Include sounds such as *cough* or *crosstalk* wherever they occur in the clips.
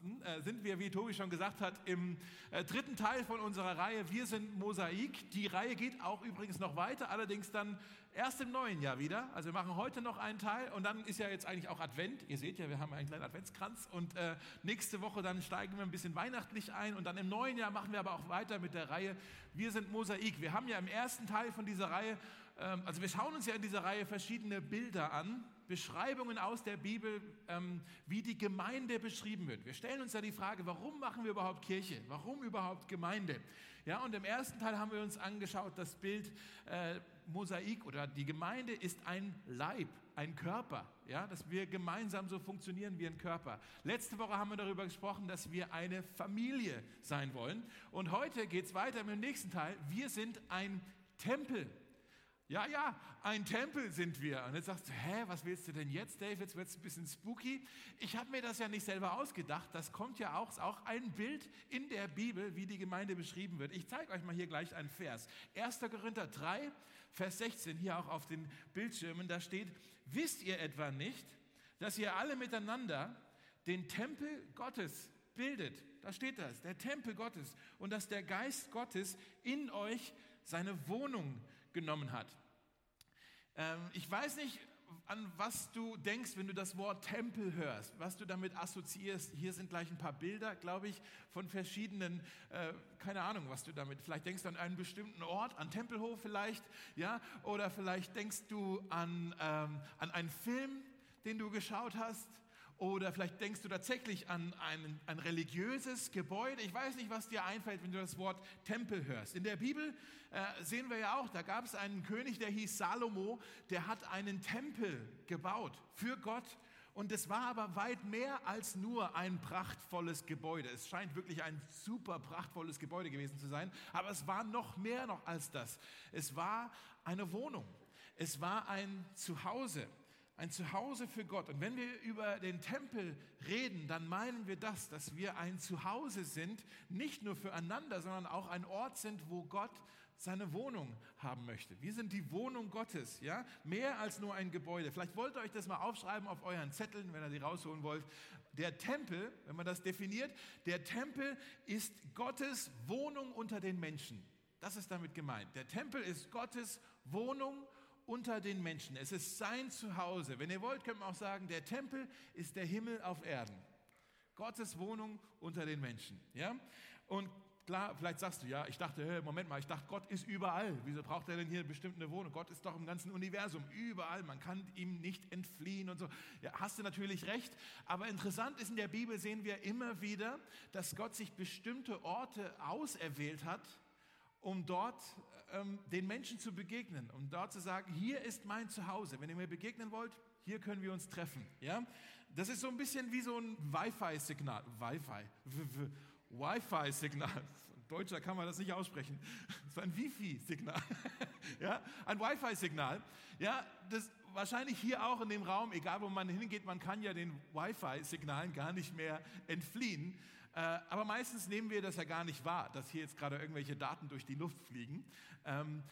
Ansonsten äh, sind wir, wie Tobi schon gesagt hat, im äh, dritten Teil von unserer Reihe Wir sind Mosaik. Die Reihe geht auch übrigens noch weiter, allerdings dann erst im neuen Jahr wieder. Also wir machen heute noch einen Teil und dann ist ja jetzt eigentlich auch Advent. Ihr seht ja, wir haben einen kleinen Adventskranz und äh, nächste Woche dann steigen wir ein bisschen weihnachtlich ein und dann im neuen Jahr machen wir aber auch weiter mit der Reihe Wir sind Mosaik. Wir haben ja im ersten Teil von dieser Reihe, ähm, also wir schauen uns ja in dieser Reihe verschiedene Bilder an, Beschreibungen aus der Bibel, ähm, wie die Gemeinde beschrieben wird. Wir stellen uns ja die Frage, warum machen wir überhaupt Kirche? Warum überhaupt Gemeinde? Ja, und im ersten Teil haben wir uns angeschaut, das Bild äh, Mosaik oder die Gemeinde ist ein Leib, ein Körper, ja, dass wir gemeinsam so funktionieren wie ein Körper. Letzte Woche haben wir darüber gesprochen, dass wir eine Familie sein wollen. Und heute geht es weiter mit dem nächsten Teil. Wir sind ein Tempel. Ja, ja, ein Tempel sind wir. Und jetzt sagst du, hä, was willst du denn jetzt, Dave? Jetzt wird es ein bisschen spooky. Ich habe mir das ja nicht selber ausgedacht. Das kommt ja auch, auch ein Bild in der Bibel, wie die Gemeinde beschrieben wird. Ich zeige euch mal hier gleich einen Vers. 1. Korinther 3, Vers 16, hier auch auf den Bildschirmen, da steht, wisst ihr etwa nicht, dass ihr alle miteinander den Tempel Gottes bildet? Da steht das, der Tempel Gottes. Und dass der Geist Gottes in euch seine Wohnung genommen hat. Ähm, ich weiß nicht, an was du denkst, wenn du das Wort Tempel hörst, was du damit assoziierst. Hier sind gleich ein paar Bilder, glaube ich, von verschiedenen, äh, keine Ahnung, was du damit, vielleicht denkst du an einen bestimmten Ort, an Tempelhof vielleicht, ja, oder vielleicht denkst du an, ähm, an einen Film, den du geschaut hast, oder vielleicht denkst du tatsächlich an ein, ein religiöses Gebäude. Ich weiß nicht, was dir einfällt, wenn du das Wort Tempel hörst. In der Bibel äh, sehen wir ja auch, da gab es einen König, der hieß Salomo, der hat einen Tempel gebaut für Gott. Und es war aber weit mehr als nur ein prachtvolles Gebäude. Es scheint wirklich ein super prachtvolles Gebäude gewesen zu sein, aber es war noch mehr noch als das. Es war eine Wohnung. Es war ein Zuhause ein Zuhause für Gott. Und wenn wir über den Tempel reden, dann meinen wir das, dass wir ein Zuhause sind, nicht nur füreinander, sondern auch ein Ort sind, wo Gott seine Wohnung haben möchte. Wir sind die Wohnung Gottes, ja? Mehr als nur ein Gebäude. Vielleicht wollt ihr euch das mal aufschreiben auf euren Zetteln, wenn ihr die rausholen wollt. Der Tempel, wenn man das definiert, der Tempel ist Gottes Wohnung unter den Menschen. Das ist damit gemeint. Der Tempel ist Gottes Wohnung unter den Menschen. Es ist sein Zuhause. Wenn ihr wollt, könnt ihr auch sagen, der Tempel ist der Himmel auf Erden. Gottes Wohnung unter den Menschen. Ja? Und klar, vielleicht sagst du, ja, ich dachte, hey, Moment mal, ich dachte, Gott ist überall. Wieso braucht er denn hier bestimmt eine Wohnung? Gott ist doch im ganzen Universum, überall. Man kann ihm nicht entfliehen und so. Ja, hast du natürlich recht. Aber interessant ist, in der Bibel sehen wir immer wieder, dass Gott sich bestimmte Orte auserwählt hat, um dort ähm, den Menschen zu begegnen, um dort zu sagen, hier ist mein Zuhause. Wenn ihr mir begegnen wollt, hier können wir uns treffen. Ja? Das ist so ein bisschen wie so ein Wi-Fi-Signal. Wi-Fi. Wi-Fi-Signal. Deutscher kann man das nicht aussprechen. So ein Wifi-Signal. *laughs* Ja? Ein Wi-Fi-Signal. Ja, das wahrscheinlich hier auch in dem Raum, egal wo man hingeht, man kann ja den Wi-Fi-Signalen gar nicht mehr entfliehen. Äh, aber meistens nehmen wir das ja gar nicht wahr, dass hier jetzt gerade irgendwelche Daten durch die Luft fliegen. Ähm,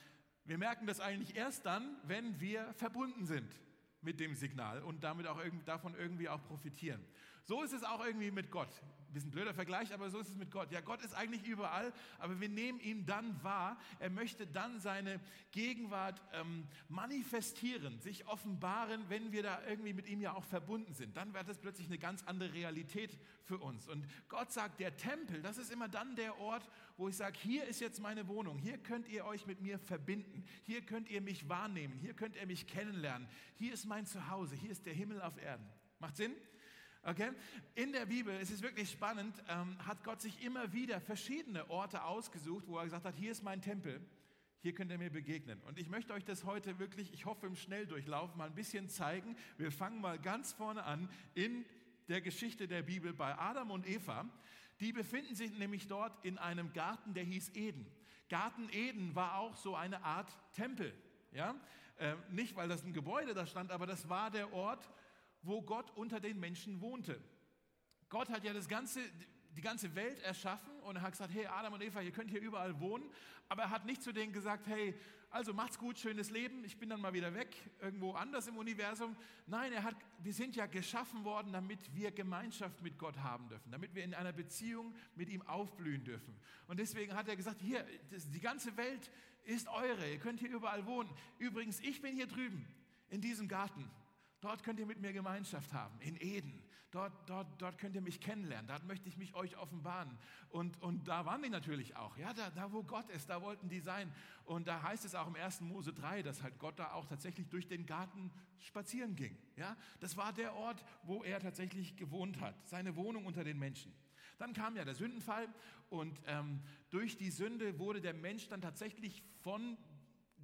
wir merken das eigentlich erst dann, wenn wir verbunden sind mit dem Signal und damit auch davon irgendwie auch profitieren. So ist es auch irgendwie mit Gott. Ein bisschen blöder Vergleich, aber so ist es mit Gott. Ja, Gott ist eigentlich überall, aber wir nehmen ihn dann wahr. Er möchte dann seine Gegenwart ähm, manifestieren, sich offenbaren, wenn wir da irgendwie mit ihm ja auch verbunden sind. Dann wird es plötzlich eine ganz andere Realität für uns. Und Gott sagt, der Tempel, das ist immer dann der Ort, wo ich sage, hier ist jetzt meine Wohnung, hier könnt ihr euch mit mir verbinden, hier könnt ihr mich wahrnehmen, hier könnt ihr mich kennenlernen, hier ist mein Zuhause, hier ist der Himmel auf Erden. Macht Sinn? Okay? In der Bibel, es ist wirklich spannend, ähm, hat Gott sich immer wieder verschiedene Orte ausgesucht, wo er gesagt hat, hier ist mein Tempel, hier könnt ihr mir begegnen. Und ich möchte euch das heute wirklich, ich hoffe im Schnelldurchlauf, mal ein bisschen zeigen. Wir fangen mal ganz vorne an in der Geschichte der Bibel bei Adam und Eva. Die befinden sich nämlich dort in einem Garten, der hieß Eden. Garten Eden war auch so eine Art Tempel. Ja? Äh, nicht, weil das ein Gebäude da stand, aber das war der Ort, wo Gott unter den Menschen wohnte. Gott hat ja das ganze, die ganze Welt erschaffen und er hat gesagt, hey Adam und Eva, ihr könnt hier überall wohnen, aber er hat nicht zu denen gesagt, hey, also macht's gut, schönes Leben, ich bin dann mal wieder weg, irgendwo anders im Universum. Nein, er hat, wir sind ja geschaffen worden, damit wir Gemeinschaft mit Gott haben dürfen, damit wir in einer Beziehung mit ihm aufblühen dürfen. Und deswegen hat er gesagt, hier, das, die ganze Welt ist eure, ihr könnt hier überall wohnen. Übrigens, ich bin hier drüben in diesem Garten. Dort könnt ihr mit mir Gemeinschaft haben, in Eden. Dort, dort, dort könnt ihr mich kennenlernen. Dort möchte ich mich euch offenbaren. Und, und da waren die natürlich auch. Ja, da, da, wo Gott ist, da wollten die sein. Und da heißt es auch im 1. Mose 3, dass halt Gott da auch tatsächlich durch den Garten spazieren ging. Ja, das war der Ort, wo er tatsächlich gewohnt hat. Seine Wohnung unter den Menschen. Dann kam ja der Sündenfall und ähm, durch die Sünde wurde der Mensch dann tatsächlich von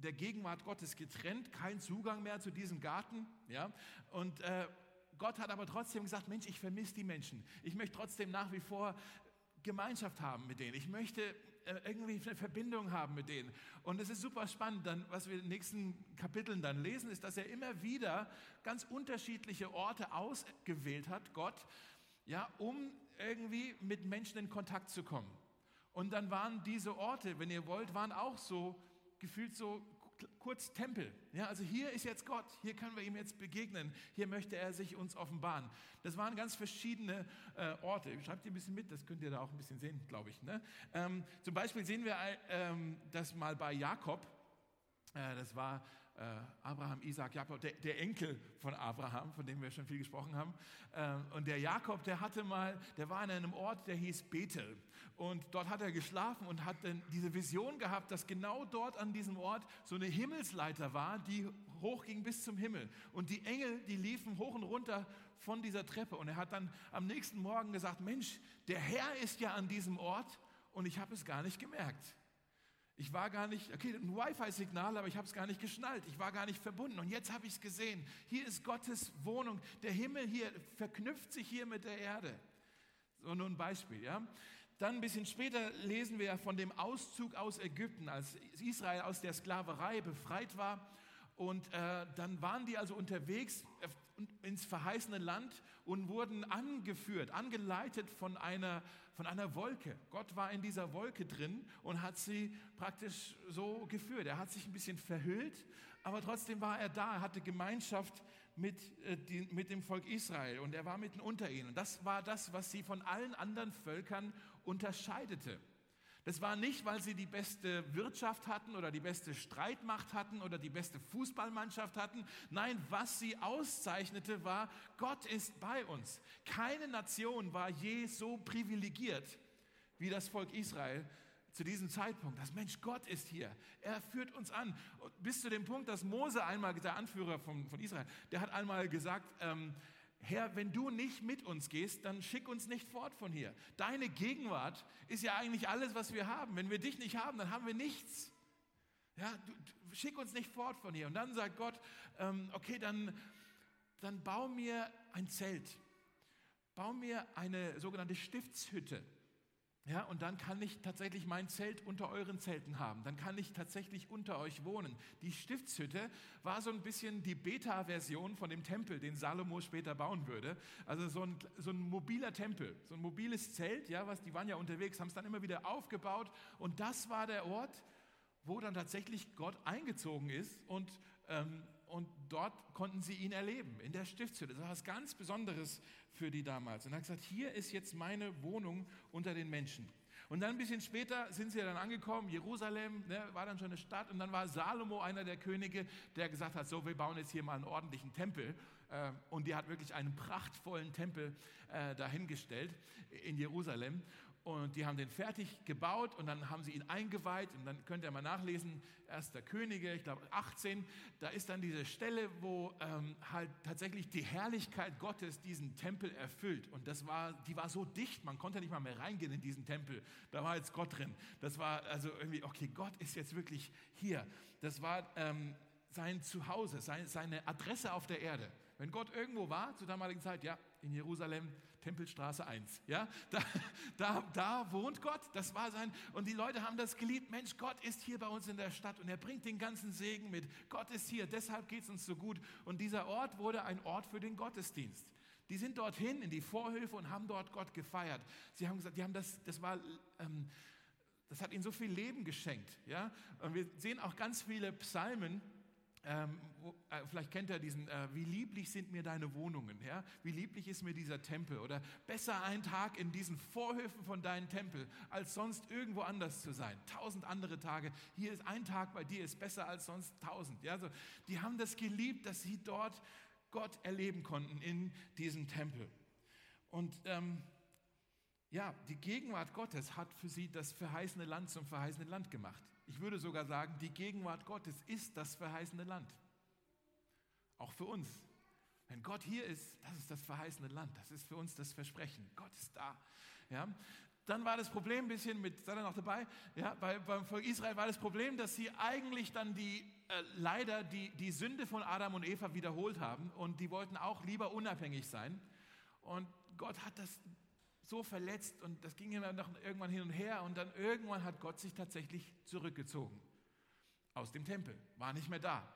der Gegenwart Gottes getrennt, kein Zugang mehr zu diesem Garten. Ja? Und äh, Gott hat aber trotzdem gesagt, Mensch, ich vermisse die Menschen. Ich möchte trotzdem nach wie vor Gemeinschaft haben mit denen. Ich möchte äh, irgendwie eine Verbindung haben mit denen. Und es ist super spannend, dann, was wir in den nächsten Kapiteln dann lesen, ist, dass er immer wieder ganz unterschiedliche Orte ausgewählt hat, Gott, ja, um irgendwie mit Menschen in Kontakt zu kommen. Und dann waren diese Orte, wenn ihr wollt, waren auch so gefühlt so kurz Tempel. Ja, also hier ist jetzt Gott, hier können wir ihm jetzt begegnen, hier möchte er sich uns offenbaren. Das waren ganz verschiedene äh, Orte. Schreibt ihr ein bisschen mit, das könnt ihr da auch ein bisschen sehen, glaube ich. Ne? Ähm, zum Beispiel sehen wir ähm, das mal bei Jakob. Äh, das war äh, Abraham, Isaac, Jakob, der, der, Enkel von Abraham, von dem wir schon viel gesprochen haben. Äh, und der Jakob, der hatte mal, der war in einem Ort, der hieß Bethel. Und dort hat er geschlafen und hat dann diese Vision gehabt, dass genau dort an diesem Ort so eine Himmelsleiter war, die hochging bis zum Himmel. Und die Engel, die liefen hoch und runter von dieser Treppe. Und er hat dann am nächsten Morgen gesagt, Mensch, der Herr ist ja an diesem Ort und ich habe es gar nicht gemerkt. Ich war gar nicht, okay, ein Wi-Fi-Signal, aber ich habe es gar nicht geschnallt. Ich war gar nicht verbunden. Und jetzt habe ich es gesehen. Hier ist Gottes Wohnung. Der Himmel hier verknüpft sich hier mit der Erde. So nur ein Beispiel, ja. Dann ein bisschen später lesen wir von dem Auszug aus Ägypten, als Israel aus der Sklaverei befreit war. Und äh, dann waren die also unterwegs ins verheißene Land und wurden angeführt, angeleitet von einer von einer Wolke. Gott war in dieser Wolke drin und hat sie praktisch so geführt. Er hat sich ein bisschen verhüllt, aber trotzdem war er da. Er hatte Gemeinschaft mit, äh, die, mit dem Volk Israel und er war mitten unter ihnen. Und das war das, was sie von allen anderen Völkern unterscheidete. Das war nicht, weil sie die beste Wirtschaft hatten oder die beste Streitmacht hatten oder die beste Fußballmannschaft hatten. Nein, was sie auszeichnete, war, Gott ist bei uns. Keine Nation war je so privilegiert wie das Volk Israel zu diesem Zeitpunkt. Das Mensch, Gott ist hier. Er führt uns an. bis zu dem Punkt, dass Mose einmal, der Anführer von, von Israel, der hat einmal gesagt, ähm, Herr, wenn du nicht mit uns gehst, dann schick uns nicht fort von hier. Deine Gegenwart ist ja eigentlich alles, was wir haben. Wenn wir dich nicht haben, dann haben wir nichts. Ja, du, du, schick uns nicht fort von hier. Und dann sagt Gott, ähm, okay, dann, dann bau mir ein Zelt. Bau mir eine sogenannte Stiftshütte. Ja, und dann kann ich tatsächlich mein Zelt unter euren Zelten haben. Dann kann ich tatsächlich unter euch wohnen. Die Stiftshütte war so ein bisschen die Beta-Version von dem Tempel, den Salomo später bauen würde. Also so ein, so ein mobiler Tempel, so ein mobiles Zelt, ja, was, die waren ja unterwegs, haben es dann immer wieder aufgebaut. Und das war der Ort, wo dann tatsächlich Gott eingezogen ist und, ähm, und dort konnten sie ihn erleben, in der Stiftshütte. Das war was ganz Besonderes für die damals. Und er hat gesagt, hier ist jetzt meine Wohnung unter den Menschen. Und dann ein bisschen später sind sie dann angekommen, Jerusalem ne, war dann schon eine Stadt und dann war Salomo einer der Könige, der gesagt hat, so wir bauen jetzt hier mal einen ordentlichen Tempel. Äh, und die hat wirklich einen prachtvollen Tempel äh, dahingestellt in Jerusalem. Und die haben den fertig gebaut und dann haben sie ihn eingeweiht. Und dann könnt ihr mal nachlesen, 1. Könige, ich glaube 18, da ist dann diese Stelle, wo ähm, halt tatsächlich die Herrlichkeit Gottes diesen Tempel erfüllt. Und das war, die war so dicht, man konnte nicht mal mehr reingehen in diesen Tempel. Da war jetzt Gott drin. Das war also irgendwie, okay, Gott ist jetzt wirklich hier. Das war ähm, sein Zuhause, sein, seine Adresse auf der Erde. Wenn Gott irgendwo war, zur damaligen Zeit, ja, in Jerusalem, Tempelstraße 1. Ja, da, da, da wohnt Gott. Das war sein. Und die Leute haben das geliebt. Mensch, Gott ist hier bei uns in der Stadt und er bringt den ganzen Segen mit. Gott ist hier. Deshalb geht es uns so gut. Und dieser Ort wurde ein Ort für den Gottesdienst. Die sind dorthin in die Vorhöfe und haben dort Gott gefeiert. Sie haben gesagt, die haben das, das war, ähm, das hat ihnen so viel Leben geschenkt. Ja? Und wir sehen auch ganz viele Psalmen, ähm, äh, vielleicht kennt ihr diesen, äh, wie lieblich sind mir deine Wohnungen, ja? wie lieblich ist mir dieser Tempel oder besser ein Tag in diesen Vorhöfen von deinem Tempel, als sonst irgendwo anders zu sein. Tausend andere Tage, hier ist ein Tag bei dir, ist besser als sonst tausend. Ja? Also, die haben das geliebt, dass sie dort Gott erleben konnten in diesem Tempel. Und ähm, ja, die Gegenwart Gottes hat für sie das verheißene Land zum verheißenen Land gemacht. Ich würde sogar sagen, die Gegenwart Gottes ist das verheißene Land. Auch für uns. Wenn Gott hier ist, das ist das verheißene Land. Das ist für uns das Versprechen. Gott ist da. Ja? Dann war das Problem ein bisschen mit, seid ihr noch dabei? Ja, bei, beim Volk Israel war das Problem, dass sie eigentlich dann die, äh, leider die, die Sünde von Adam und Eva wiederholt haben und die wollten auch lieber unabhängig sein. Und Gott hat das so verletzt und das ging immer noch irgendwann hin und her und dann irgendwann hat Gott sich tatsächlich zurückgezogen aus dem Tempel, war nicht mehr da.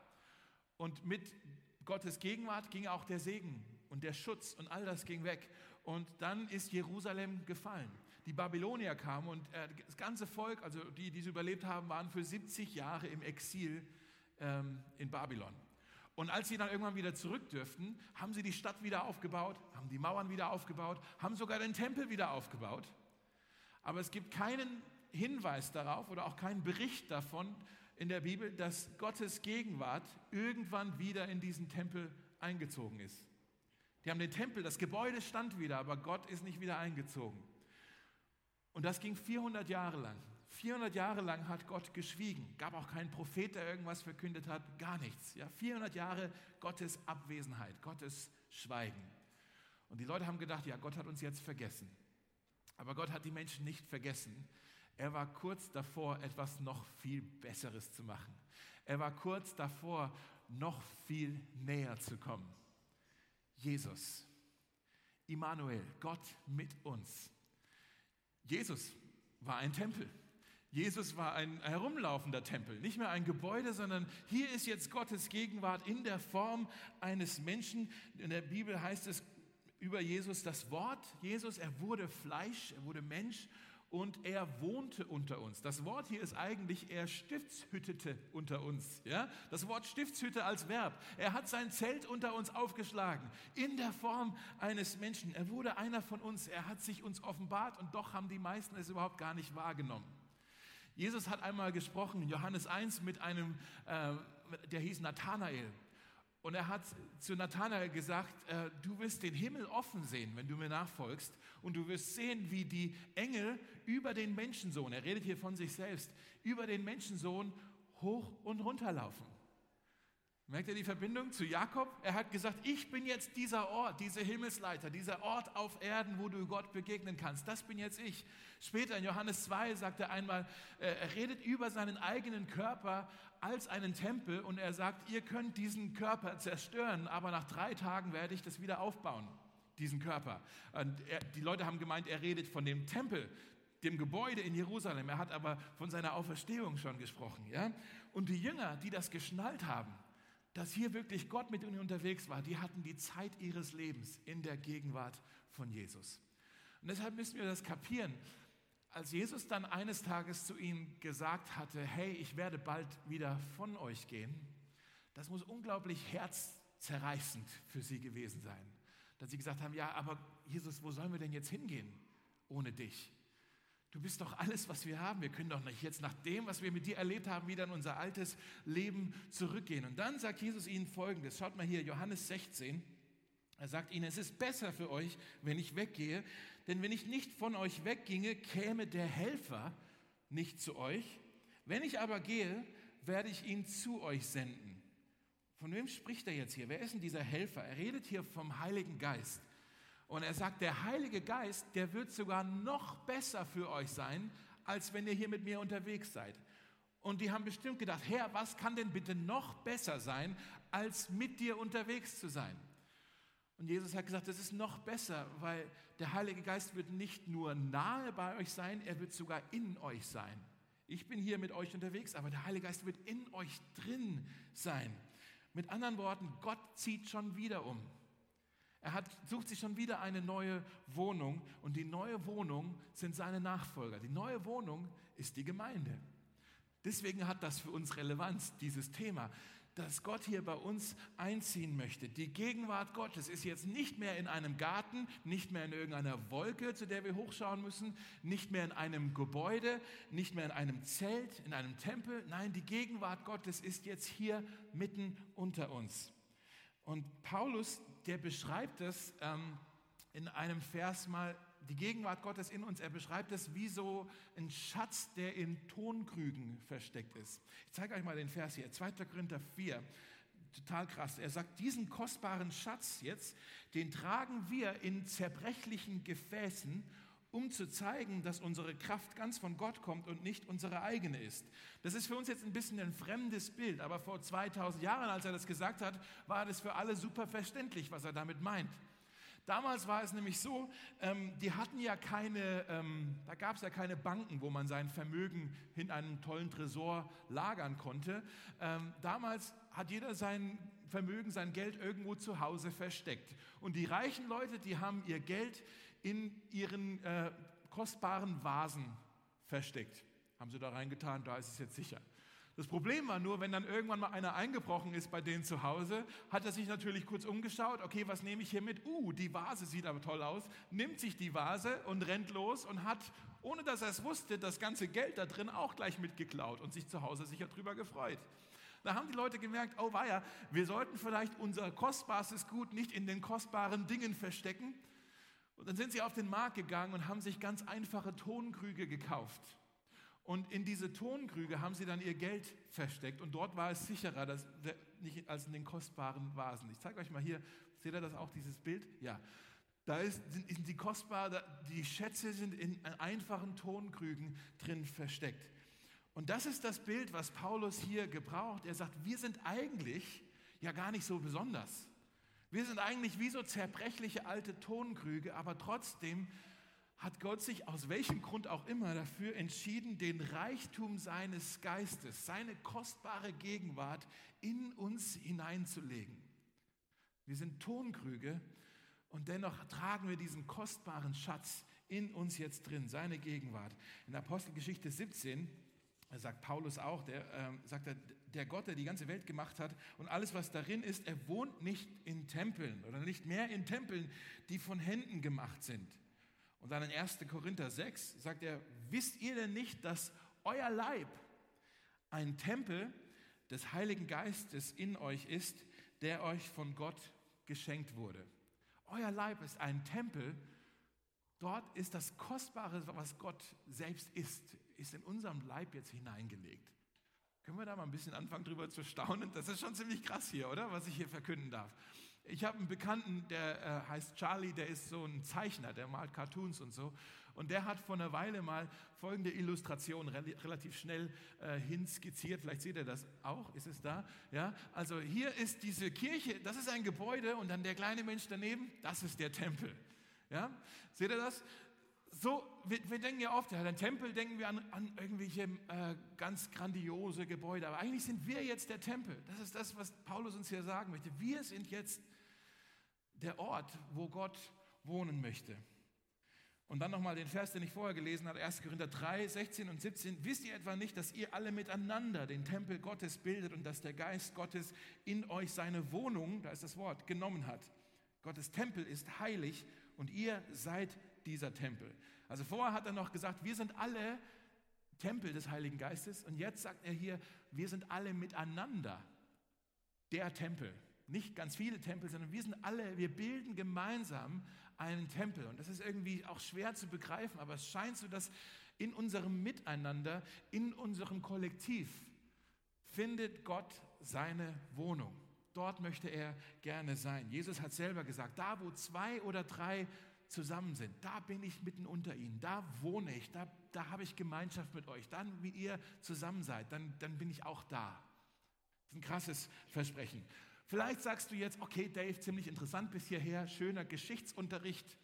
Und mit Gottes Gegenwart ging auch der Segen und der Schutz und all das ging weg. Und dann ist Jerusalem gefallen. Die Babylonier kamen und äh, das ganze Volk, also die, die es überlebt haben, waren für 70 Jahre im Exil ähm, in Babylon. Und als sie dann irgendwann wieder zurück dürften, haben sie die Stadt wieder aufgebaut, haben die Mauern wieder aufgebaut, haben sogar den Tempel wieder aufgebaut. Aber es gibt keinen Hinweis darauf oder auch keinen Bericht davon in der Bibel, dass Gottes Gegenwart irgendwann wieder in diesen Tempel eingezogen ist. Die haben den Tempel, das Gebäude stand wieder, aber Gott ist nicht wieder eingezogen. Und das ging 400 Jahre lang. 400 Jahre lang hat Gott geschwiegen. Gab auch keinen Prophet, der irgendwas verkündet hat, gar nichts. Ja, 400 Jahre Gottes Abwesenheit, Gottes Schweigen. Und die Leute haben gedacht, ja, Gott hat uns jetzt vergessen. Aber Gott hat die Menschen nicht vergessen. Er war kurz davor, etwas noch viel Besseres zu machen. Er war kurz davor, noch viel näher zu kommen. Jesus, Immanuel, Gott mit uns. Jesus war ein Tempel. Jesus war ein herumlaufender Tempel, nicht mehr ein Gebäude, sondern hier ist jetzt Gottes Gegenwart in der Form eines Menschen. In der Bibel heißt es über Jesus das Wort. Jesus, er wurde Fleisch, er wurde Mensch und er wohnte unter uns. Das Wort hier ist eigentlich, er stiftshüttete unter uns. Ja? Das Wort Stiftshütte als Verb. Er hat sein Zelt unter uns aufgeschlagen, in der Form eines Menschen. Er wurde einer von uns, er hat sich uns offenbart und doch haben die meisten es überhaupt gar nicht wahrgenommen. Jesus hat einmal gesprochen, Johannes 1, mit einem, äh, der hieß Nathanael. Und er hat zu Nathanael gesagt, äh, du wirst den Himmel offen sehen, wenn du mir nachfolgst. Und du wirst sehen, wie die Engel über den Menschensohn, er redet hier von sich selbst, über den Menschensohn hoch und runter laufen. Merkt ihr die Verbindung zu Jakob? Er hat gesagt, ich bin jetzt dieser Ort, diese Himmelsleiter, dieser Ort auf Erden, wo du Gott begegnen kannst. Das bin jetzt ich. Später in Johannes 2 sagt er einmal, äh, er redet über seinen eigenen Körper als einen Tempel und er sagt, ihr könnt diesen Körper zerstören, aber nach drei Tagen werde ich das wieder aufbauen, diesen Körper. Und er, die Leute haben gemeint, er redet von dem Tempel, dem Gebäude in Jerusalem. Er hat aber von seiner Auferstehung schon gesprochen. Ja? Und die Jünger, die das geschnallt haben, dass hier wirklich Gott mit ihnen unterwegs war. Die hatten die Zeit ihres Lebens in der Gegenwart von Jesus. Und deshalb müssen wir das kapieren. Als Jesus dann eines Tages zu ihnen gesagt hatte, hey, ich werde bald wieder von euch gehen, das muss unglaublich herzzerreißend für sie gewesen sein. Dass sie gesagt haben, ja, aber Jesus, wo sollen wir denn jetzt hingehen ohne dich? Du bist doch alles, was wir haben. Wir können doch nicht jetzt nach dem, was wir mit dir erlebt haben, wieder in unser altes Leben zurückgehen. Und dann sagt Jesus ihnen Folgendes. Schaut mal hier, Johannes 16. Er sagt ihnen, es ist besser für euch, wenn ich weggehe, denn wenn ich nicht von euch wegginge, käme der Helfer nicht zu euch. Wenn ich aber gehe, werde ich ihn zu euch senden. Von wem spricht er jetzt hier? Wer ist denn dieser Helfer? Er redet hier vom Heiligen Geist. Und er sagt, der Heilige Geist, der wird sogar noch besser für euch sein, als wenn ihr hier mit mir unterwegs seid. Und die haben bestimmt gedacht, Herr, was kann denn bitte noch besser sein, als mit dir unterwegs zu sein? Und Jesus hat gesagt, das ist noch besser, weil der Heilige Geist wird nicht nur nahe bei euch sein, er wird sogar in euch sein. Ich bin hier mit euch unterwegs, aber der Heilige Geist wird in euch drin sein. Mit anderen Worten, Gott zieht schon wieder um. Er hat, sucht sich schon wieder eine neue Wohnung und die neue Wohnung sind seine Nachfolger. Die neue Wohnung ist die Gemeinde. Deswegen hat das für uns Relevanz, dieses Thema, dass Gott hier bei uns einziehen möchte. Die Gegenwart Gottes ist jetzt nicht mehr in einem Garten, nicht mehr in irgendeiner Wolke, zu der wir hochschauen müssen, nicht mehr in einem Gebäude, nicht mehr in einem Zelt, in einem Tempel. Nein, die Gegenwart Gottes ist jetzt hier mitten unter uns. Und Paulus, der beschreibt es ähm, in einem Vers mal, die Gegenwart Gottes in uns, er beschreibt es wie so ein Schatz, der in Tonkrügen versteckt ist. Ich zeige euch mal den Vers hier, 2. Korinther 4, total krass. Er sagt, diesen kostbaren Schatz jetzt, den tragen wir in zerbrechlichen Gefäßen um zu zeigen, dass unsere Kraft ganz von Gott kommt und nicht unsere eigene ist. Das ist für uns jetzt ein bisschen ein fremdes Bild, aber vor 2000 Jahren, als er das gesagt hat, war das für alle super verständlich, was er damit meint. Damals war es nämlich so, ähm, die hatten ja keine, ähm, da gab es ja keine Banken, wo man sein Vermögen in einem tollen Tresor lagern konnte. Ähm, damals hat jeder sein Vermögen, sein Geld irgendwo zu Hause versteckt. Und die reichen Leute, die haben ihr Geld in ihren äh, kostbaren Vasen versteckt. Haben sie da reingetan, da ist es jetzt sicher. Das Problem war nur, wenn dann irgendwann mal einer eingebrochen ist bei denen zu Hause, hat er sich natürlich kurz umgeschaut, okay, was nehme ich hier mit? Uh, die Vase sieht aber toll aus, nimmt sich die Vase und rennt los und hat, ohne dass er es wusste, das ganze Geld da drin auch gleich mitgeklaut und sich zu Hause sicher drüber gefreut. Da haben die Leute gemerkt, oh weia, wir sollten vielleicht unser kostbarstes Gut nicht in den kostbaren Dingen verstecken, und dann sind sie auf den Markt gegangen und haben sich ganz einfache Tonkrüge gekauft. Und in diese Tonkrüge haben sie dann ihr Geld versteckt. Und dort war es sicherer dass, nicht als in den kostbaren Vasen. Ich zeige euch mal hier, seht ihr das auch, dieses Bild? Ja. Da ist, sind die kostbar, die Schätze sind in einfachen Tonkrügen drin versteckt. Und das ist das Bild, was Paulus hier gebraucht. Er sagt, wir sind eigentlich ja gar nicht so besonders. Wir sind eigentlich wie so zerbrechliche alte Tonkrüge, aber trotzdem hat Gott sich aus welchem Grund auch immer dafür entschieden, den Reichtum seines Geistes, seine kostbare Gegenwart in uns hineinzulegen. Wir sind Tonkrüge und dennoch tragen wir diesen kostbaren Schatz in uns jetzt drin, seine Gegenwart. In Apostelgeschichte 17 sagt Paulus auch, der äh, sagt er, der Gott, der die ganze Welt gemacht hat und alles, was darin ist, er wohnt nicht in Tempeln oder nicht mehr in Tempeln, die von Händen gemacht sind. Und dann in 1. Korinther 6 sagt er, wisst ihr denn nicht, dass euer Leib ein Tempel des Heiligen Geistes in euch ist, der euch von Gott geschenkt wurde? Euer Leib ist ein Tempel, dort ist das Kostbare, was Gott selbst ist, ist in unserem Leib jetzt hineingelegt. Können wir da mal ein bisschen anfangen, drüber zu staunen? Das ist schon ziemlich krass hier, oder? Was ich hier verkünden darf. Ich habe einen Bekannten, der äh, heißt Charlie, der ist so ein Zeichner, der malt Cartoons und so. Und der hat vor einer Weile mal folgende Illustration re relativ schnell äh, hinskizziert. Vielleicht seht ihr das auch. Ist es da? Ja. Also hier ist diese Kirche, das ist ein Gebäude und dann der kleine Mensch daneben, das ist der Tempel. Ja. Seht ihr das? So, wir, wir, denken ja oft, ja, an Tempel denken wir an, an irgendwelche äh, ganz grandiose Gebäude, aber eigentlich sind wir jetzt der Tempel. Das ist das, was Paulus uns hier sagen möchte. Wir sind jetzt der Ort, wo Gott wohnen möchte. Und dann nochmal den Vers, den ich vorher gelesen habe, 1. Korinther 3, 16 und 17. Wisst ihr etwa nicht, dass ihr alle miteinander den Tempel Gottes bildet und dass der Geist Gottes in euch seine Wohnung, da ist das Wort, genommen hat? Gottes Tempel ist heilig und ihr seid dieser Tempel. Also vorher hat er noch gesagt, wir sind alle Tempel des Heiligen Geistes und jetzt sagt er hier, wir sind alle miteinander der Tempel. Nicht ganz viele Tempel, sondern wir sind alle, wir bilden gemeinsam einen Tempel. Und das ist irgendwie auch schwer zu begreifen, aber es scheint so, dass in unserem Miteinander, in unserem Kollektiv findet Gott seine Wohnung. Dort möchte er gerne sein. Jesus hat selber gesagt, da wo zwei oder drei zusammen sind, da bin ich mitten unter ihnen, da wohne ich, da, da habe ich Gemeinschaft mit euch. Dann, wie ihr zusammen seid, dann, dann bin ich auch da. Das ist ein krasses Versprechen. Vielleicht sagst du jetzt, okay, Dave, ziemlich interessant bis hierher, schöner Geschichtsunterricht.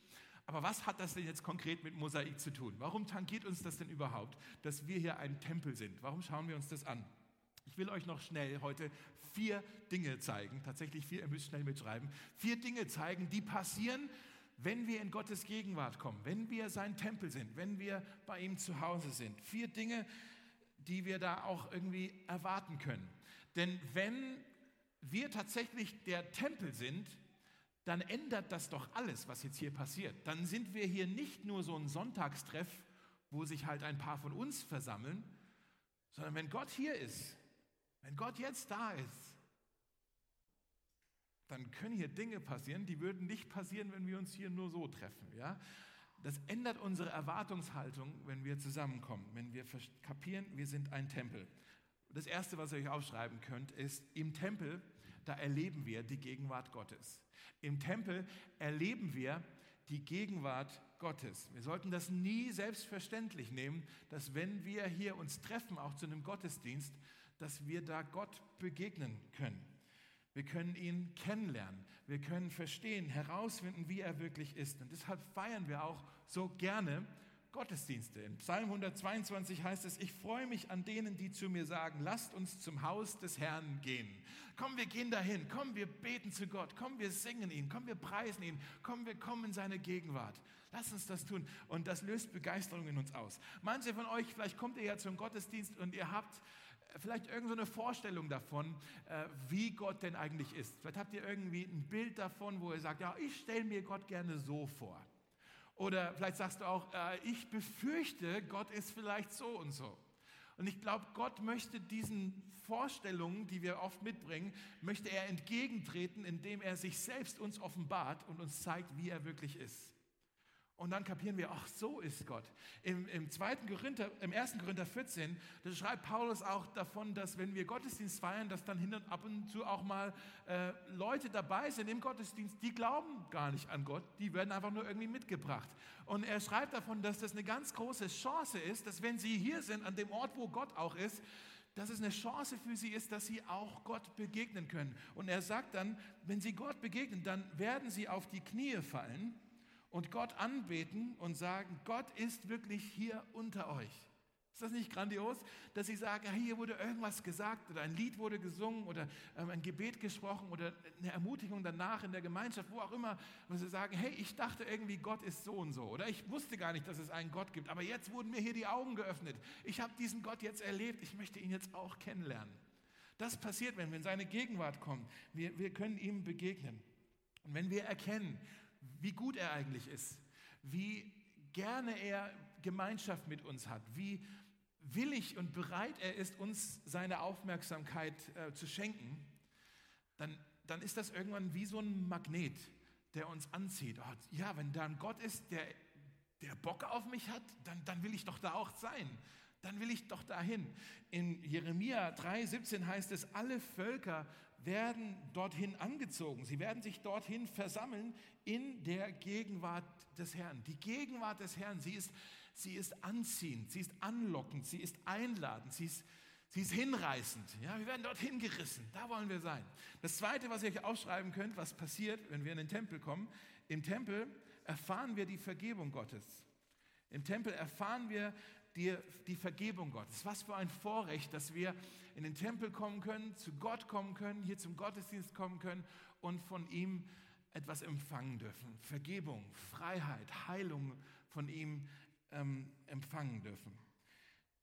Aber was hat das denn jetzt konkret mit Mosaik zu tun? Warum tangiert uns das denn überhaupt, dass wir hier ein Tempel sind? Warum schauen wir uns das an? Ich will euch noch schnell heute vier Dinge zeigen, tatsächlich vier, ihr müsst schnell mitschreiben, vier Dinge zeigen, die passieren, wenn wir in Gottes Gegenwart kommen, wenn wir sein Tempel sind, wenn wir bei ihm zu Hause sind. Vier Dinge, die wir da auch irgendwie erwarten können. Denn wenn wir tatsächlich der Tempel sind, dann ändert das doch alles, was jetzt hier passiert. Dann sind wir hier nicht nur so ein Sonntagstreff, wo sich halt ein paar von uns versammeln, sondern wenn Gott hier ist, wenn Gott jetzt da ist, dann können hier Dinge passieren, die würden nicht passieren, wenn wir uns hier nur so treffen. Ja? Das ändert unsere Erwartungshaltung, wenn wir zusammenkommen, wenn wir kapieren, wir sind ein Tempel. Das Erste, was ihr euch aufschreiben könnt, ist, im Tempel, da erleben wir die Gegenwart Gottes. Im Tempel erleben wir die Gegenwart Gottes. Wir sollten das nie selbstverständlich nehmen, dass wenn wir hier uns treffen, auch zu einem Gottesdienst, dass wir da Gott begegnen können. Wir können ihn kennenlernen. Wir können verstehen, herausfinden, wie er wirklich ist. Und deshalb feiern wir auch so gerne Gottesdienste. In Psalm 122 heißt es, ich freue mich an denen, die zu mir sagen, lasst uns zum Haus des Herrn gehen. Komm, wir gehen dahin. Komm, wir beten zu Gott. Komm, wir singen ihn. Komm, wir preisen ihn. Komm, wir kommen in seine Gegenwart. Lass uns das tun. Und das löst Begeisterung in uns aus. Manche von euch, vielleicht kommt ihr ja zum Gottesdienst und ihr habt vielleicht irgendeine so Vorstellung davon, äh, wie Gott denn eigentlich ist. Vielleicht habt ihr irgendwie ein Bild davon, wo ihr sagt, ja, ich stelle mir Gott gerne so vor. Oder vielleicht sagst du auch, äh, ich befürchte, Gott ist vielleicht so und so. Und ich glaube, Gott möchte diesen Vorstellungen, die wir oft mitbringen, möchte er entgegentreten, indem er sich selbst uns offenbart und uns zeigt, wie er wirklich ist. Und dann kapieren wir, ach, so ist Gott. Im, im, zweiten Korinther, im 1. Korinther 14, da schreibt Paulus auch davon, dass wenn wir Gottesdienst feiern, dass dann hin und ab und zu auch mal äh, Leute dabei sind im Gottesdienst, die glauben gar nicht an Gott, die werden einfach nur irgendwie mitgebracht. Und er schreibt davon, dass das eine ganz große Chance ist, dass wenn sie hier sind, an dem Ort, wo Gott auch ist, dass es eine Chance für sie ist, dass sie auch Gott begegnen können. Und er sagt dann, wenn sie Gott begegnen, dann werden sie auf die Knie fallen und Gott anbeten und sagen, Gott ist wirklich hier unter euch. Ist das nicht grandios, dass sie sagen, hier wurde irgendwas gesagt oder ein Lied wurde gesungen oder ähm, ein Gebet gesprochen oder eine Ermutigung danach in der Gemeinschaft, wo auch immer, wo sie sagen, hey, ich dachte irgendwie, Gott ist so und so oder ich wusste gar nicht, dass es einen Gott gibt, aber jetzt wurden mir hier die Augen geöffnet. Ich habe diesen Gott jetzt erlebt, ich möchte ihn jetzt auch kennenlernen. Das passiert, wenn wir in seine Gegenwart kommen. Wir, wir können ihm begegnen. Und wenn wir erkennen, wie gut er eigentlich ist, wie gerne er Gemeinschaft mit uns hat, wie willig und bereit er ist, uns seine Aufmerksamkeit äh, zu schenken, dann, dann ist das irgendwann wie so ein Magnet, der uns anzieht. Oh, ja, wenn da ein Gott ist, der, der Bock auf mich hat, dann, dann will ich doch da auch sein. Dann will ich doch dahin. In Jeremia 3,17 heißt es, alle Völker werden dorthin angezogen. Sie werden sich dorthin versammeln in der Gegenwart des Herrn. Die Gegenwart des Herrn, sie ist, sie ist anziehend, sie ist anlockend, sie ist einladend, sie ist, sie ist hinreißend. Ja, wir werden dorthin gerissen, da wollen wir sein. Das Zweite, was ihr euch aufschreiben könnt, was passiert, wenn wir in den Tempel kommen, im Tempel erfahren wir die Vergebung Gottes. Im Tempel erfahren wir die, die Vergebung Gottes. Was für ein Vorrecht, dass wir in den Tempel kommen können, zu Gott kommen können, hier zum Gottesdienst kommen können und von ihm etwas empfangen dürfen. Vergebung, Freiheit, Heilung von ihm ähm, empfangen dürfen.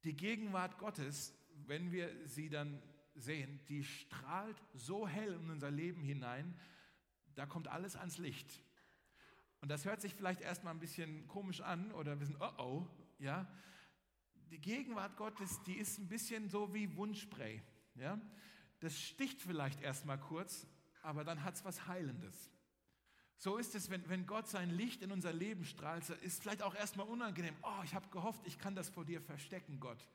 Die Gegenwart Gottes, wenn wir sie dann sehen, die strahlt so hell in unser Leben hinein, da kommt alles ans Licht. Und das hört sich vielleicht erstmal ein bisschen komisch an oder wir sind, oh oh, ja, die Gegenwart Gottes, die ist ein bisschen so wie Wundspray. Ja? Das sticht vielleicht erstmal kurz, aber dann hat es was Heilendes. So ist es, wenn, wenn Gott sein Licht in unser Leben strahlt, ist vielleicht auch erstmal unangenehm. Oh, ich habe gehofft, ich kann das vor dir verstecken, Gott.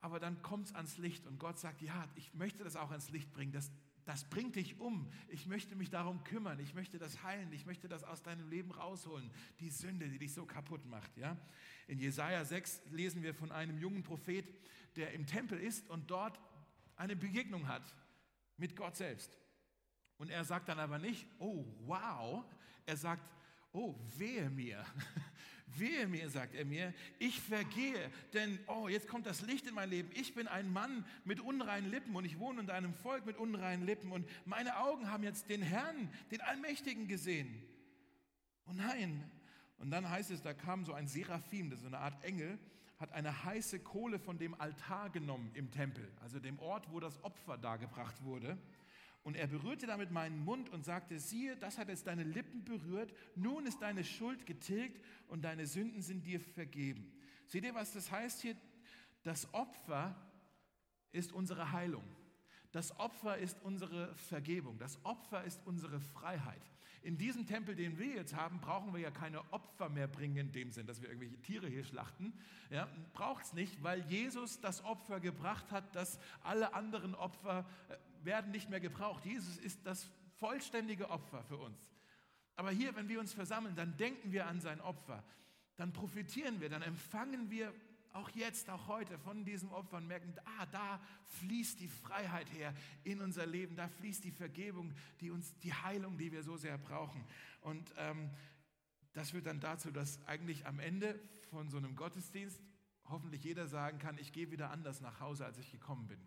Aber dann kommt es ans Licht und Gott sagt, ja, ich möchte das auch ans Licht bringen. Das, das bringt dich um. Ich möchte mich darum kümmern. Ich möchte das heilen. Ich möchte das aus deinem Leben rausholen. Die Sünde, die dich so kaputt macht. Ja? In Jesaja 6 lesen wir von einem jungen Prophet, der im Tempel ist und dort eine Begegnung hat mit Gott selbst. Und er sagt dann aber nicht, oh wow, er sagt, oh wehe mir, *laughs* Wehe mir, sagt er mir, ich vergehe, denn, oh, jetzt kommt das Licht in mein Leben. Ich bin ein Mann mit unreinen Lippen und ich wohne unter einem Volk mit unreinen Lippen und meine Augen haben jetzt den Herrn, den Allmächtigen gesehen. Oh nein. Und dann heißt es, da kam so ein Seraphim, das ist so eine Art Engel, hat eine heiße Kohle von dem Altar genommen im Tempel, also dem Ort, wo das Opfer dargebracht wurde. Und er berührte damit meinen Mund und sagte, siehe, das hat jetzt deine Lippen berührt, nun ist deine Schuld getilgt und deine Sünden sind dir vergeben. Seht ihr, was das heißt hier? Das Opfer ist unsere Heilung. Das Opfer ist unsere Vergebung. Das Opfer ist unsere Freiheit. In diesem Tempel, den wir jetzt haben, brauchen wir ja keine Opfer mehr bringen in dem Sinn, dass wir irgendwelche Tiere hier schlachten. Ja, Braucht es nicht, weil Jesus das Opfer gebracht hat, dass alle anderen Opfer äh, werden nicht mehr gebraucht. Jesus ist das vollständige Opfer für uns. Aber hier, wenn wir uns versammeln, dann denken wir an sein Opfer. Dann profitieren wir, dann empfangen wir auch jetzt, auch heute von diesem Opfer und merken, ah, da fließt die Freiheit her in unser Leben, da fließt die Vergebung, die uns, die Heilung, die wir so sehr brauchen. Und ähm, das führt dann dazu, dass eigentlich am Ende von so einem Gottesdienst hoffentlich jeder sagen kann, ich gehe wieder anders nach Hause, als ich gekommen bin.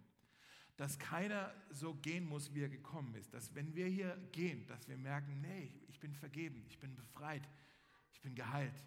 Dass keiner so gehen muss, wie er gekommen ist. Dass wenn wir hier gehen, dass wir merken, nee, ich bin vergeben, ich bin befreit, ich bin geheilt.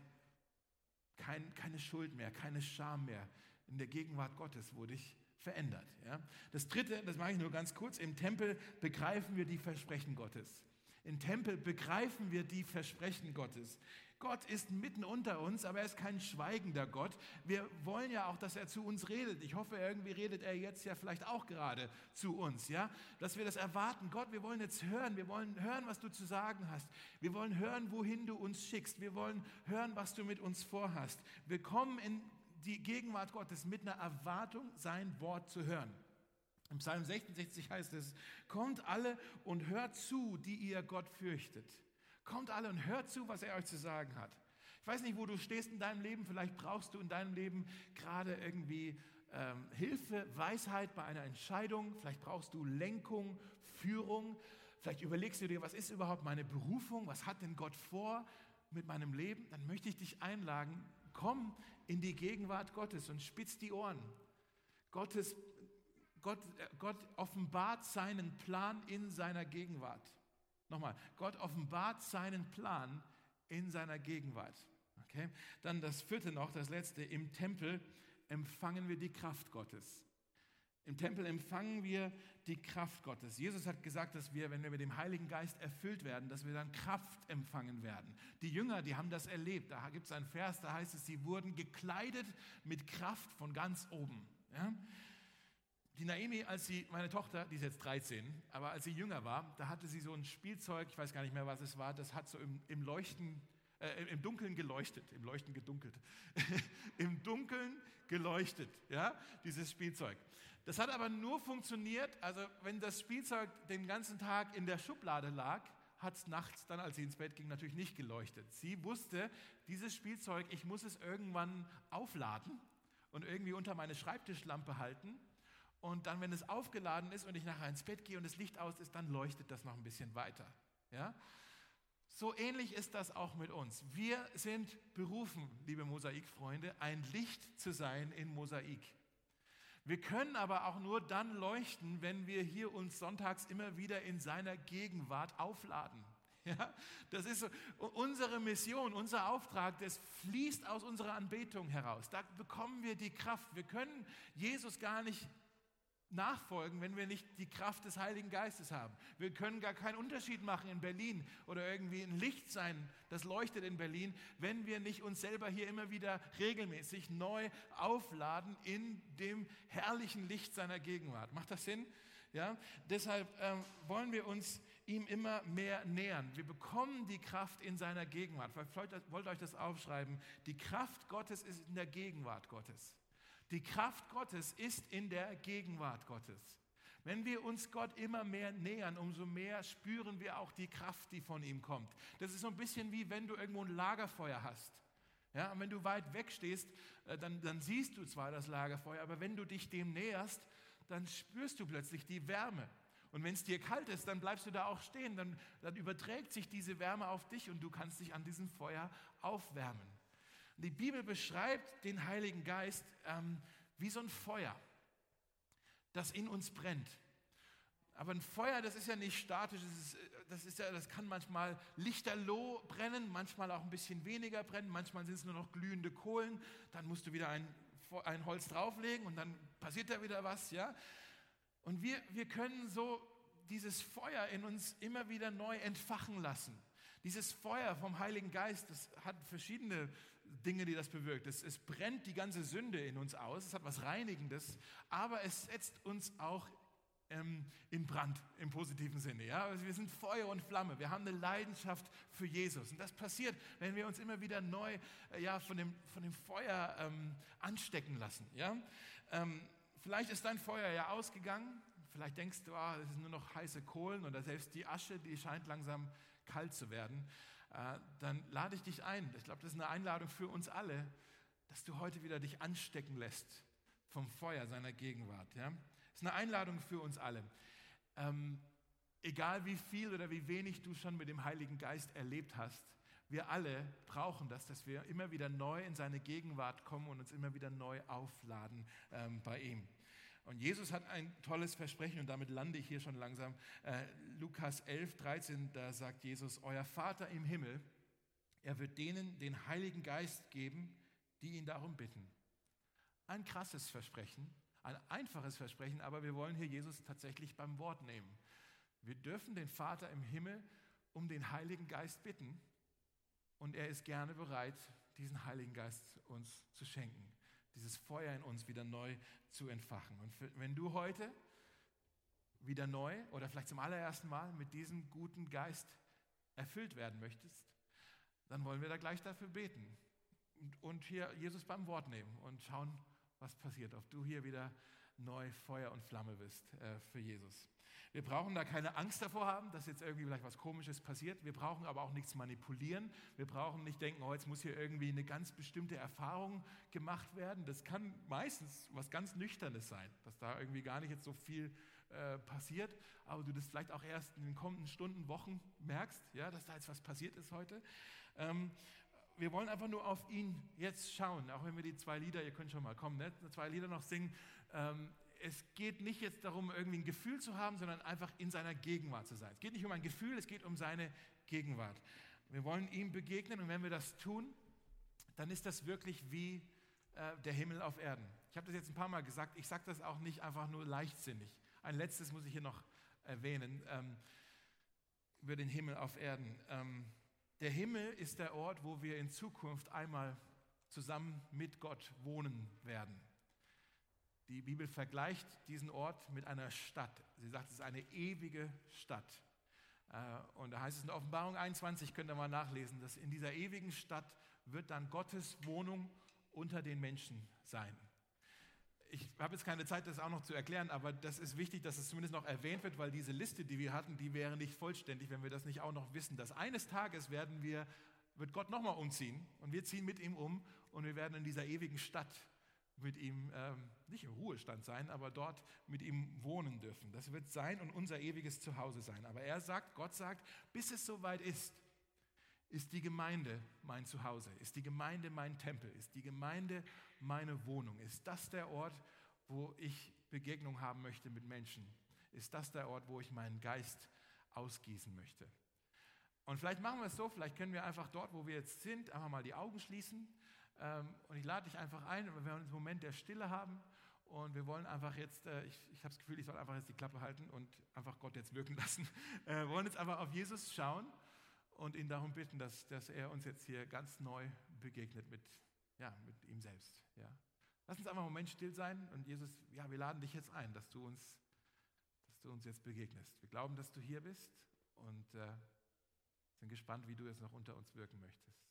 Kein, keine Schuld mehr, keine Scham mehr. In der Gegenwart Gottes wurde ich verändert. Ja? Das dritte, das mache ich nur ganz kurz, im Tempel begreifen wir die Versprechen Gottes. Im Tempel begreifen wir die Versprechen Gottes. Gott ist mitten unter uns, aber er ist kein schweigender Gott. Wir wollen ja auch, dass er zu uns redet. Ich hoffe, irgendwie redet er jetzt ja vielleicht auch gerade zu uns, ja? Dass wir das erwarten. Gott, wir wollen jetzt hören. Wir wollen hören, was du zu sagen hast. Wir wollen hören, wohin du uns schickst. Wir wollen hören, was du mit uns vorhast. Wir kommen in die Gegenwart Gottes mit einer Erwartung, sein Wort zu hören. Im Psalm 66 heißt es, kommt alle und hört zu, die ihr Gott fürchtet. Kommt alle und hört zu, was er euch zu sagen hat. Ich weiß nicht, wo du stehst in deinem Leben. Vielleicht brauchst du in deinem Leben gerade irgendwie ähm, Hilfe, Weisheit bei einer Entscheidung. Vielleicht brauchst du Lenkung, Führung. Vielleicht überlegst du dir, was ist überhaupt meine Berufung? Was hat denn Gott vor mit meinem Leben? Dann möchte ich dich einladen, komm in die Gegenwart Gottes und spitz die Ohren. Gottes, Gott, äh, Gott offenbart seinen Plan in seiner Gegenwart. Nochmal, Gott offenbart seinen Plan in seiner Gegenwart. Okay? Dann das vierte noch, das letzte, im Tempel empfangen wir die Kraft Gottes. Im Tempel empfangen wir die Kraft Gottes. Jesus hat gesagt, dass wir, wenn wir mit dem Heiligen Geist erfüllt werden, dass wir dann Kraft empfangen werden. Die Jünger, die haben das erlebt. Da gibt es einen Vers, da heißt es, sie wurden gekleidet mit Kraft von ganz oben. Ja? Die Naomi, als sie, meine Tochter, die ist jetzt 13, aber als sie jünger war, da hatte sie so ein Spielzeug, ich weiß gar nicht mehr, was es war, das hat so im, im Leuchten, äh, im Dunkeln geleuchtet, im Leuchten gedunkelt, *laughs* im Dunkeln geleuchtet, ja, dieses Spielzeug. Das hat aber nur funktioniert, also wenn das Spielzeug den ganzen Tag in der Schublade lag, hat es nachts dann, als sie ins Bett ging, natürlich nicht geleuchtet. Sie wusste, dieses Spielzeug, ich muss es irgendwann aufladen und irgendwie unter meine Schreibtischlampe halten und dann, wenn es aufgeladen ist und ich nachher ins Bett gehe und das Licht aus ist, dann leuchtet das noch ein bisschen weiter. Ja? So ähnlich ist das auch mit uns. Wir sind berufen, liebe Mosaikfreunde, ein Licht zu sein in Mosaik. Wir können aber auch nur dann leuchten, wenn wir hier uns sonntags immer wieder in seiner Gegenwart aufladen. *laughs* Ja, das ist so, unsere Mission, unser Auftrag, das fließt aus unserer Anbetung heraus. Da bekommen wir die Kraft. Wir können Jesus gar nicht nachfolgen, wenn wir nicht die Kraft des Heiligen Geistes haben. Wir können gar keinen Unterschied machen in Berlin oder irgendwie ein Licht sein, das leuchtet in Berlin, wenn wir nicht uns selber hier immer wieder regelmäßig neu aufladen in dem herrlichen Licht seiner Gegenwart. Macht das Sinn? Ja? Deshalb ähm, wollen wir uns ihm immer mehr nähern. Wir bekommen die Kraft in seiner Gegenwart. Vielleicht wollt ihr euch das aufschreiben. Die Kraft Gottes ist in der Gegenwart Gottes. Die Kraft Gottes ist in der Gegenwart Gottes. Wenn wir uns Gott immer mehr nähern, umso mehr spüren wir auch die Kraft, die von ihm kommt. Das ist so ein bisschen wie wenn du irgendwo ein Lagerfeuer hast. Ja, und wenn du weit weg stehst, äh, dann, dann siehst du zwar das Lagerfeuer, aber wenn du dich dem näherst, dann spürst du plötzlich die Wärme. Und wenn es dir kalt ist, dann bleibst du da auch stehen, dann, dann überträgt sich diese Wärme auf dich und du kannst dich an diesem Feuer aufwärmen. Die Bibel beschreibt den Heiligen Geist ähm, wie so ein Feuer, das in uns brennt. Aber ein Feuer, das ist ja nicht statisch, das, ist, das, ist ja, das kann manchmal lichterloh brennen, manchmal auch ein bisschen weniger brennen, manchmal sind es nur noch glühende Kohlen, dann musst du wieder ein, ein Holz drauflegen und dann passiert da wieder was. Ja? Und wir, wir können so dieses Feuer in uns immer wieder neu entfachen lassen. Dieses Feuer vom Heiligen Geist, das hat verschiedene Dinge, die das bewirkt. Es, es brennt die ganze Sünde in uns aus, es hat was Reinigendes, aber es setzt uns auch ähm, in Brand im positiven Sinne. Ja? Also wir sind Feuer und Flamme, wir haben eine Leidenschaft für Jesus. Und das passiert, wenn wir uns immer wieder neu äh, ja, von, dem, von dem Feuer ähm, anstecken lassen. Ja? Ähm, vielleicht ist dein Feuer ja ausgegangen, vielleicht denkst du, ah, es sind nur noch heiße Kohlen oder selbst die Asche, die scheint langsam kalt zu werden. Äh, dann lade ich dich ein. Ich glaube, das ist eine Einladung für uns alle, dass du heute wieder dich anstecken lässt vom Feuer seiner Gegenwart. Ja? Das ist eine Einladung für uns alle. Ähm, egal wie viel oder wie wenig du schon mit dem Heiligen Geist erlebt hast, wir alle brauchen das, dass wir immer wieder neu in seine Gegenwart kommen und uns immer wieder neu aufladen ähm, bei ihm. Und Jesus hat ein tolles Versprechen und damit lande ich hier schon langsam. Äh, Lukas 11, 13, da sagt Jesus, euer Vater im Himmel, er wird denen den Heiligen Geist geben, die ihn darum bitten. Ein krasses Versprechen, ein einfaches Versprechen, aber wir wollen hier Jesus tatsächlich beim Wort nehmen. Wir dürfen den Vater im Himmel um den Heiligen Geist bitten und er ist gerne bereit, diesen Heiligen Geist uns zu schenken dieses Feuer in uns wieder neu zu entfachen. Und wenn du heute wieder neu oder vielleicht zum allerersten Mal mit diesem guten Geist erfüllt werden möchtest, dann wollen wir da gleich dafür beten und, und hier Jesus beim Wort nehmen und schauen, was passiert, ob du hier wieder neu Feuer und Flamme bist äh, für Jesus. Wir brauchen da keine Angst davor haben, dass jetzt irgendwie vielleicht was Komisches passiert. Wir brauchen aber auch nichts manipulieren. Wir brauchen nicht denken, oh, jetzt muss hier irgendwie eine ganz bestimmte Erfahrung gemacht werden. Das kann meistens was ganz Nüchternes sein, dass da irgendwie gar nicht jetzt so viel äh, passiert, aber du das vielleicht auch erst in den kommenden Stunden, Wochen merkst, ja, dass da jetzt was passiert ist heute. Ähm, wir wollen einfach nur auf ihn jetzt schauen, auch wenn wir die zwei Lieder, ihr könnt schon mal kommen, ne? zwei Lieder noch singen. Ähm, es geht nicht jetzt darum, irgendwie ein Gefühl zu haben, sondern einfach in seiner Gegenwart zu sein. Es geht nicht um ein Gefühl, es geht um seine Gegenwart. Wir wollen ihm begegnen und wenn wir das tun, dann ist das wirklich wie äh, der Himmel auf Erden. Ich habe das jetzt ein paar Mal gesagt, ich sage das auch nicht einfach nur leichtsinnig. Ein letztes muss ich hier noch erwähnen ähm, über den Himmel auf Erden. Ähm, der Himmel ist der Ort, wo wir in Zukunft einmal zusammen mit Gott wohnen werden. Die Bibel vergleicht diesen Ort mit einer Stadt. Sie sagt, es ist eine ewige Stadt. Äh, und da heißt es in Offenbarung 21, könnt ihr mal nachlesen, dass in dieser ewigen Stadt wird dann Gottes Wohnung unter den Menschen sein. Ich habe jetzt keine Zeit, das auch noch zu erklären, aber das ist wichtig, dass es zumindest noch erwähnt wird, weil diese Liste, die wir hatten, die wäre nicht vollständig, wenn wir das nicht auch noch wissen. Dass eines Tages werden wir, wird Gott nochmal umziehen und wir ziehen mit ihm um und wir werden in dieser ewigen Stadt mit ihm ähm, nicht im Ruhestand sein, aber dort mit ihm wohnen dürfen. Das wird sein und unser ewiges Zuhause sein. Aber er sagt, Gott sagt, bis es soweit ist, ist die Gemeinde mein Zuhause, ist die Gemeinde mein Tempel, ist die Gemeinde meine Wohnung, ist das der Ort, wo ich Begegnung haben möchte mit Menschen, ist das der Ort, wo ich meinen Geist ausgießen möchte. Und vielleicht machen wir es so, vielleicht können wir einfach dort, wo wir jetzt sind, einfach mal die Augen schließen und ich lade dich einfach ein, wir werden einen Moment der Stille haben und wir wollen einfach jetzt, äh, ich, ich habe das Gefühl, ich soll einfach jetzt die Klappe halten und einfach Gott jetzt wirken *laughs* lassen. Äh, wir wollen jetzt einfach auf Jesus schauen und ihn darum bitten, dass, dass er uns jetzt hier ganz neu begegnet mit, ja, mit ihm selbst. Ja. Lass uns einfach einen Moment still sein und Jesus, ja, wir laden dich jetzt ein, dass du uns, dass du uns jetzt begegnest. Wir glauben, dass du hier bist und äh, sind gespannt, wie du jetzt noch unter uns wirken möchtest.